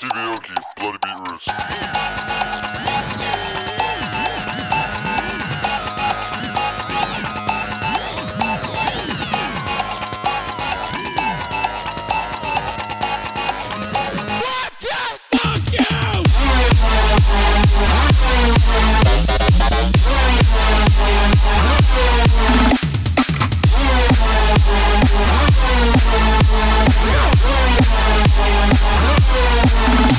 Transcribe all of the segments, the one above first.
Stevie Aoki, Bloody Beetroots. Want.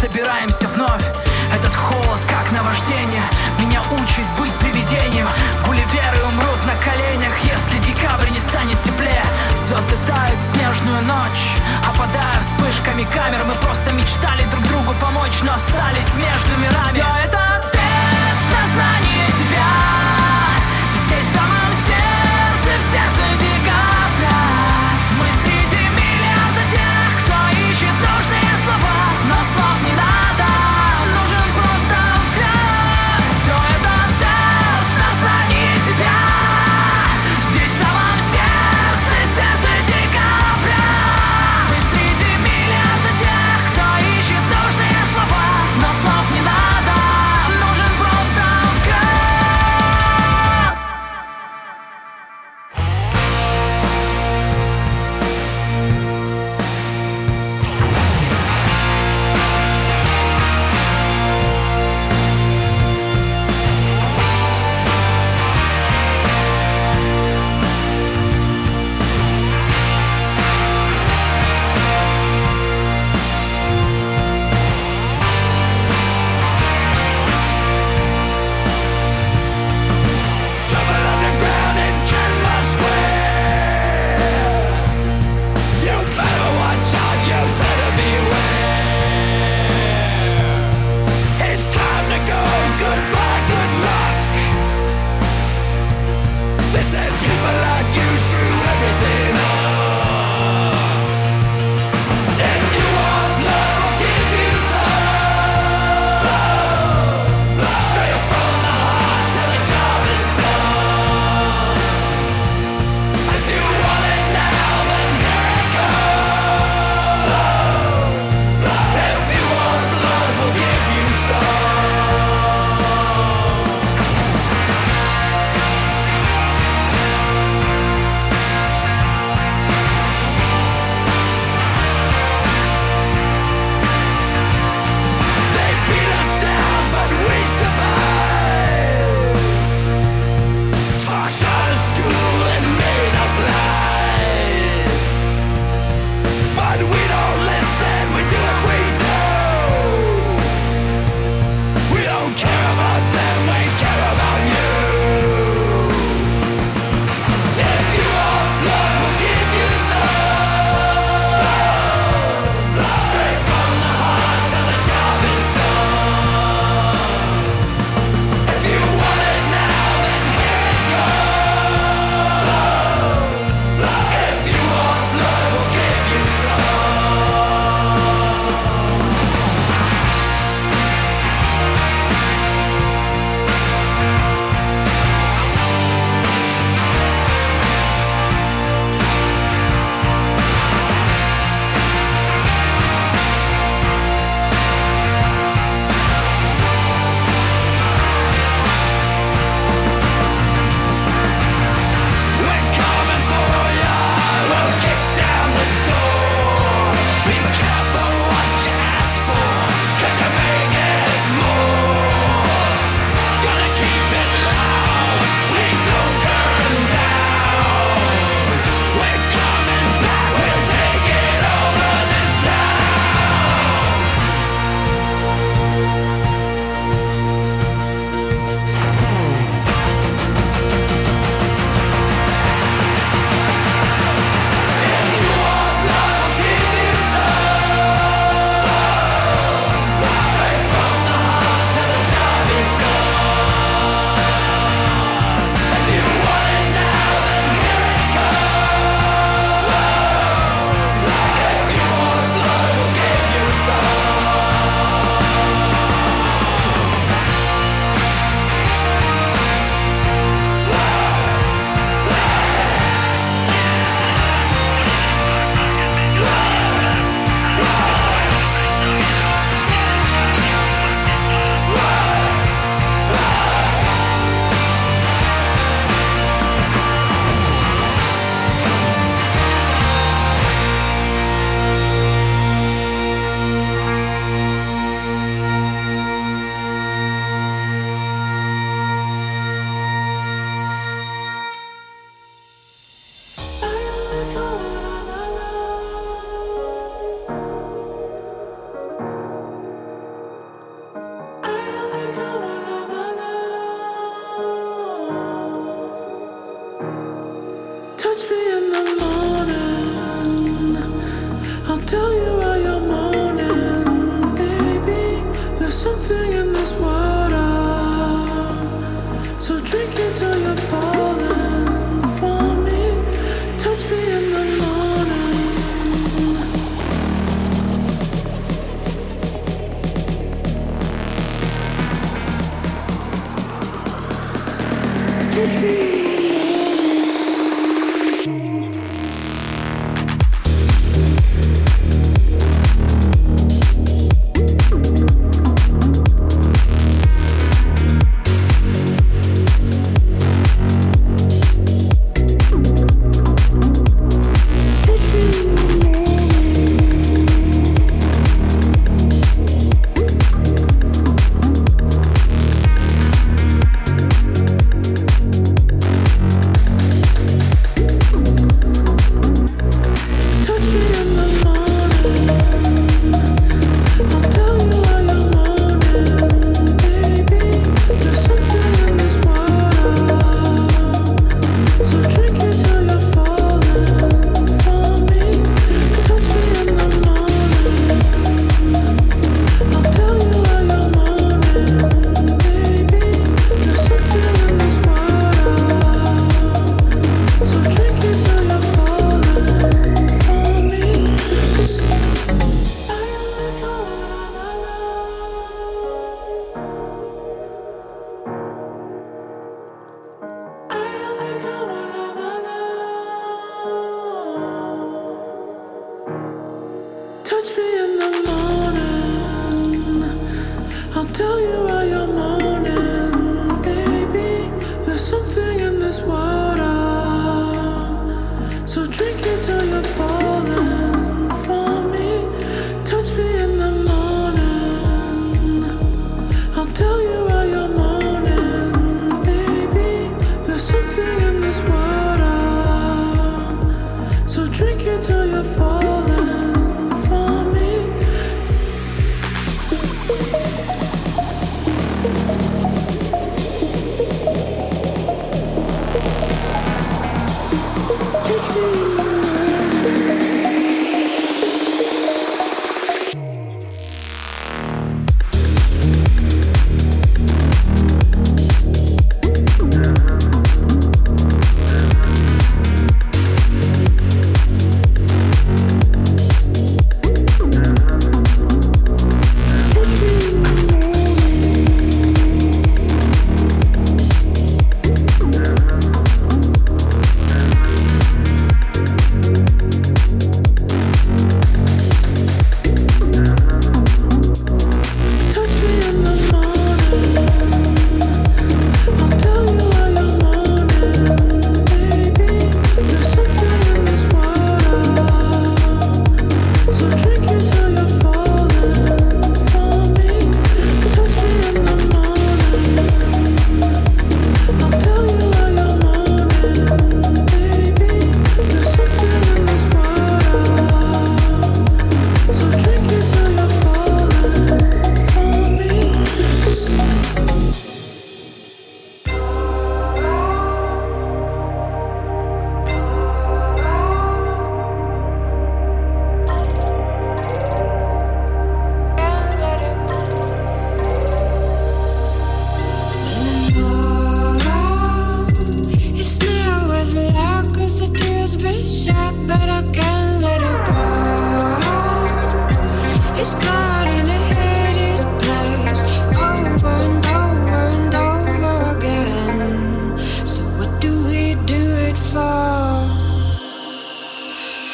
Собираемся вновь. Этот холод как наваждение Меня учит быть привидением. Гулливеры умрут на коленях Если декабрь не станет теплее. Звезды тают в снежную ночь Опадая вспышками камер. Мы просто мечтали друг другу помочь Но остались между мирами. Все это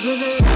With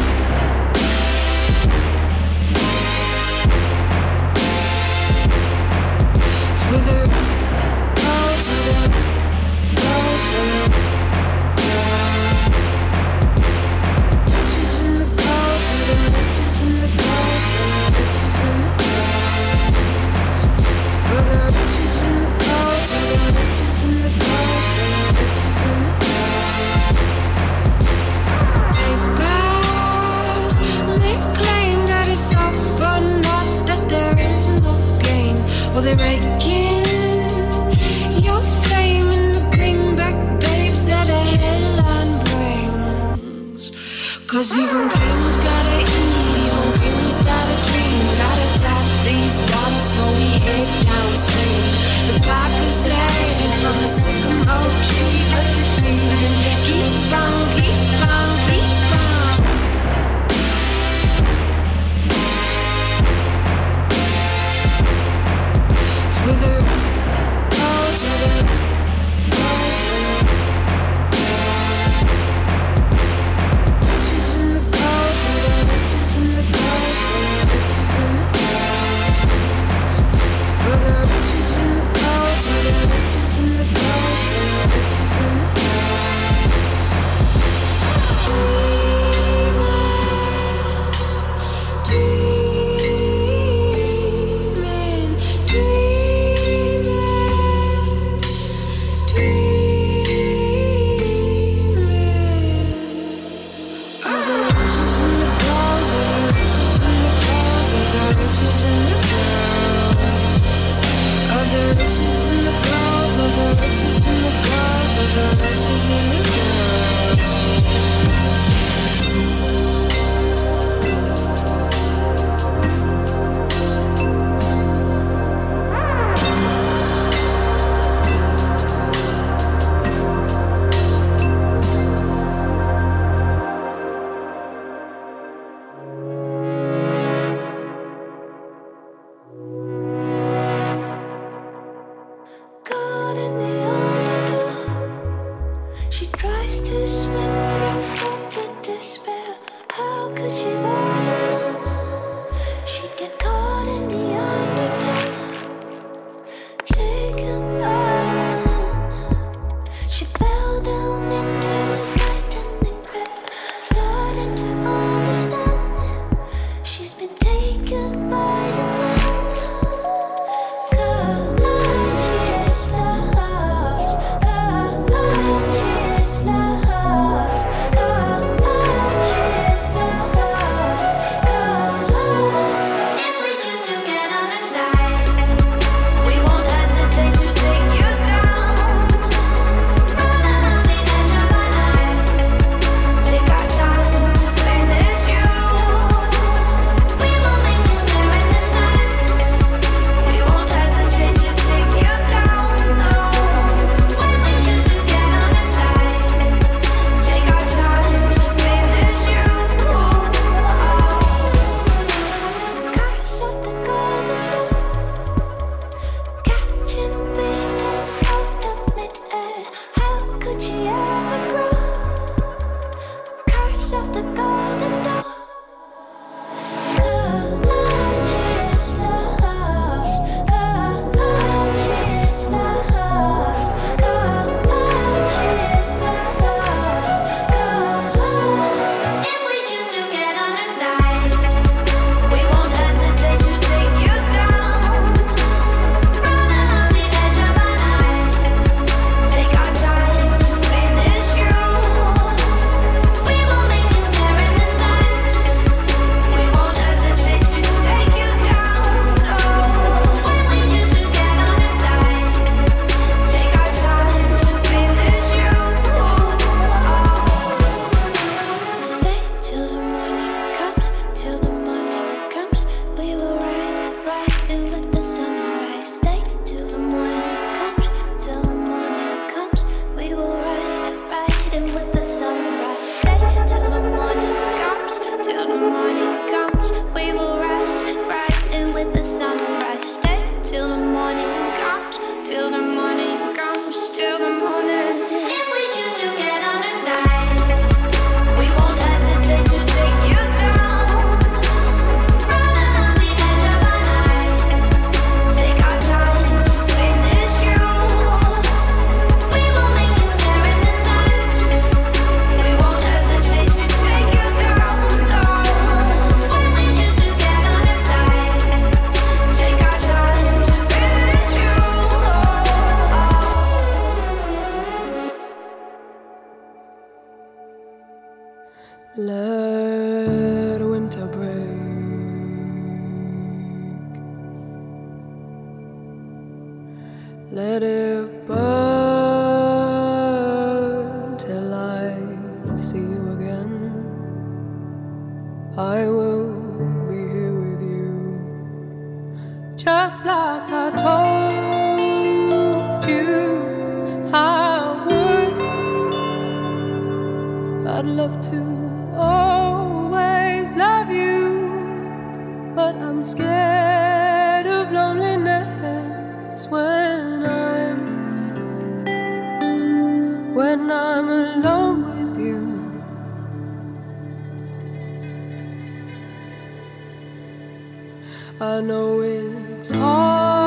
I know it's hard.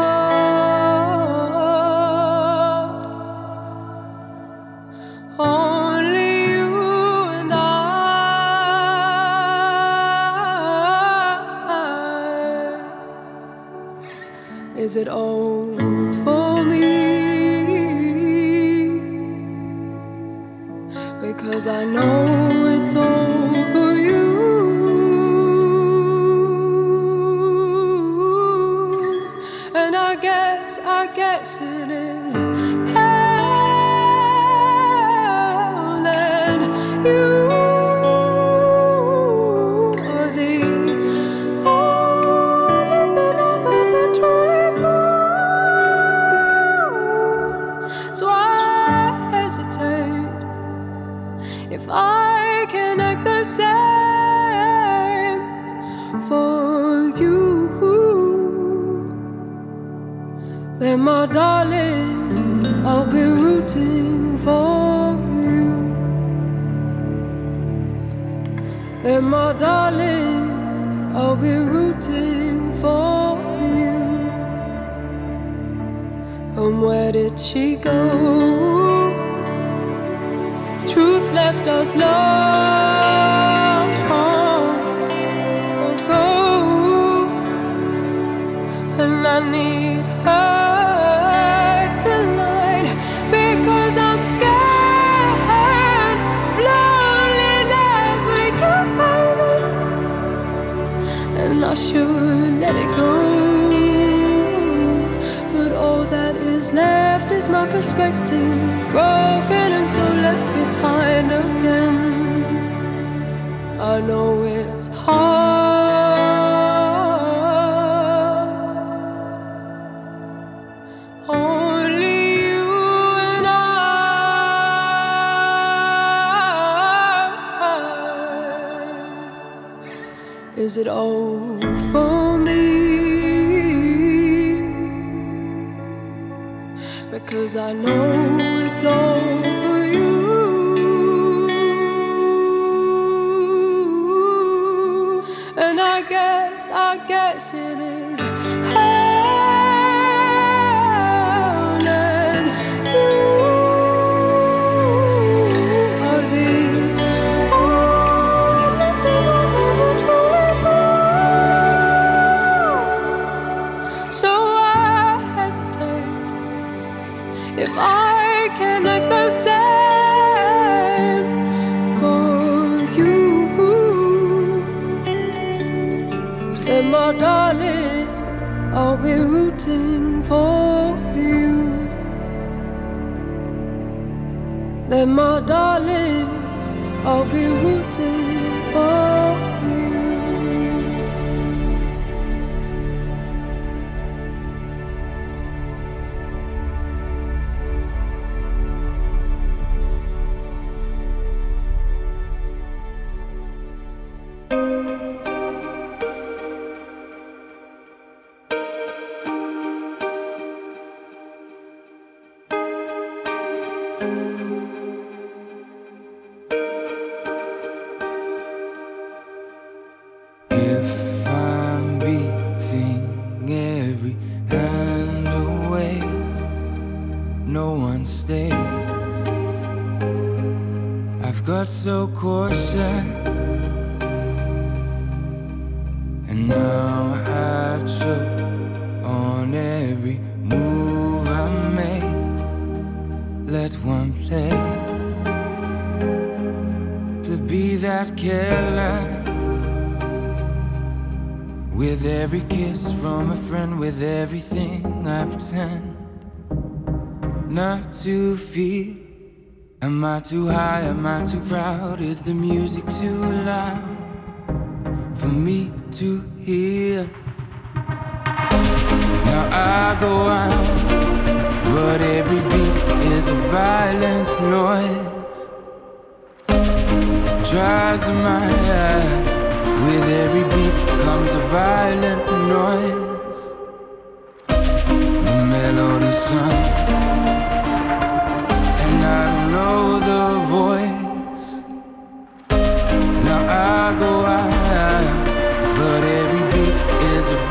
Only you and I. Is it all My darling, I'll be rooting for you. Then, my darling, I'll be rooting for you. And where did she go? Truth left us long ago, and I need her perspective, broken and so left behind again. I know it's hard. Only you and I. Is it all Because I know it's all Then, my darling, I'll be rooting cautious, and now I choke on every move I make. Let one play to be that careless. With every kiss from a friend, with everything I pretend not to feel. Am I too high? Am I too proud? Is the music too loud for me to hear? Now I go on, but every beat is a violent noise. Tries in my eye. With every beat comes a violent noise. The melody's sung,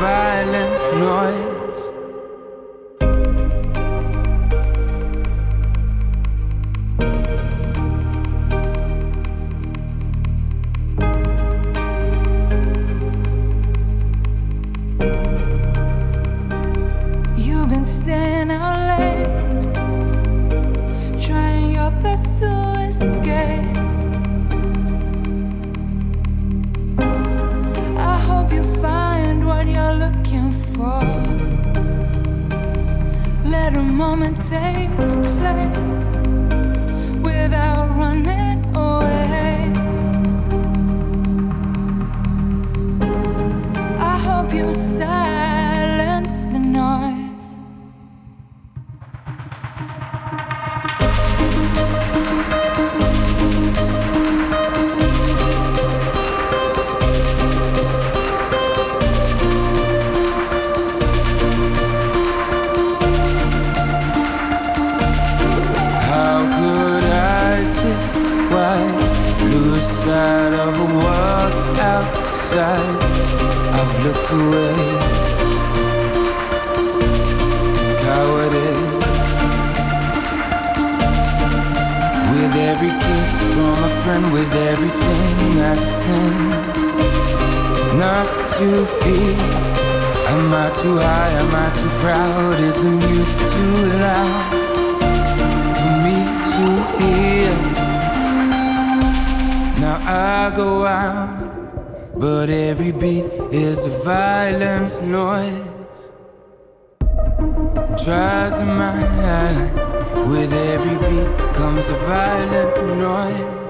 violent noise. Outside? I've looked away. Cowardice. With every kiss from a friend, with everything I've seen. Not to feel. Am I too high? Am I too proud? Is the music too loud? for me to hear. Now I go out, but every beat is a violent noise. Tries in my eye, with every beat comes a violent noise.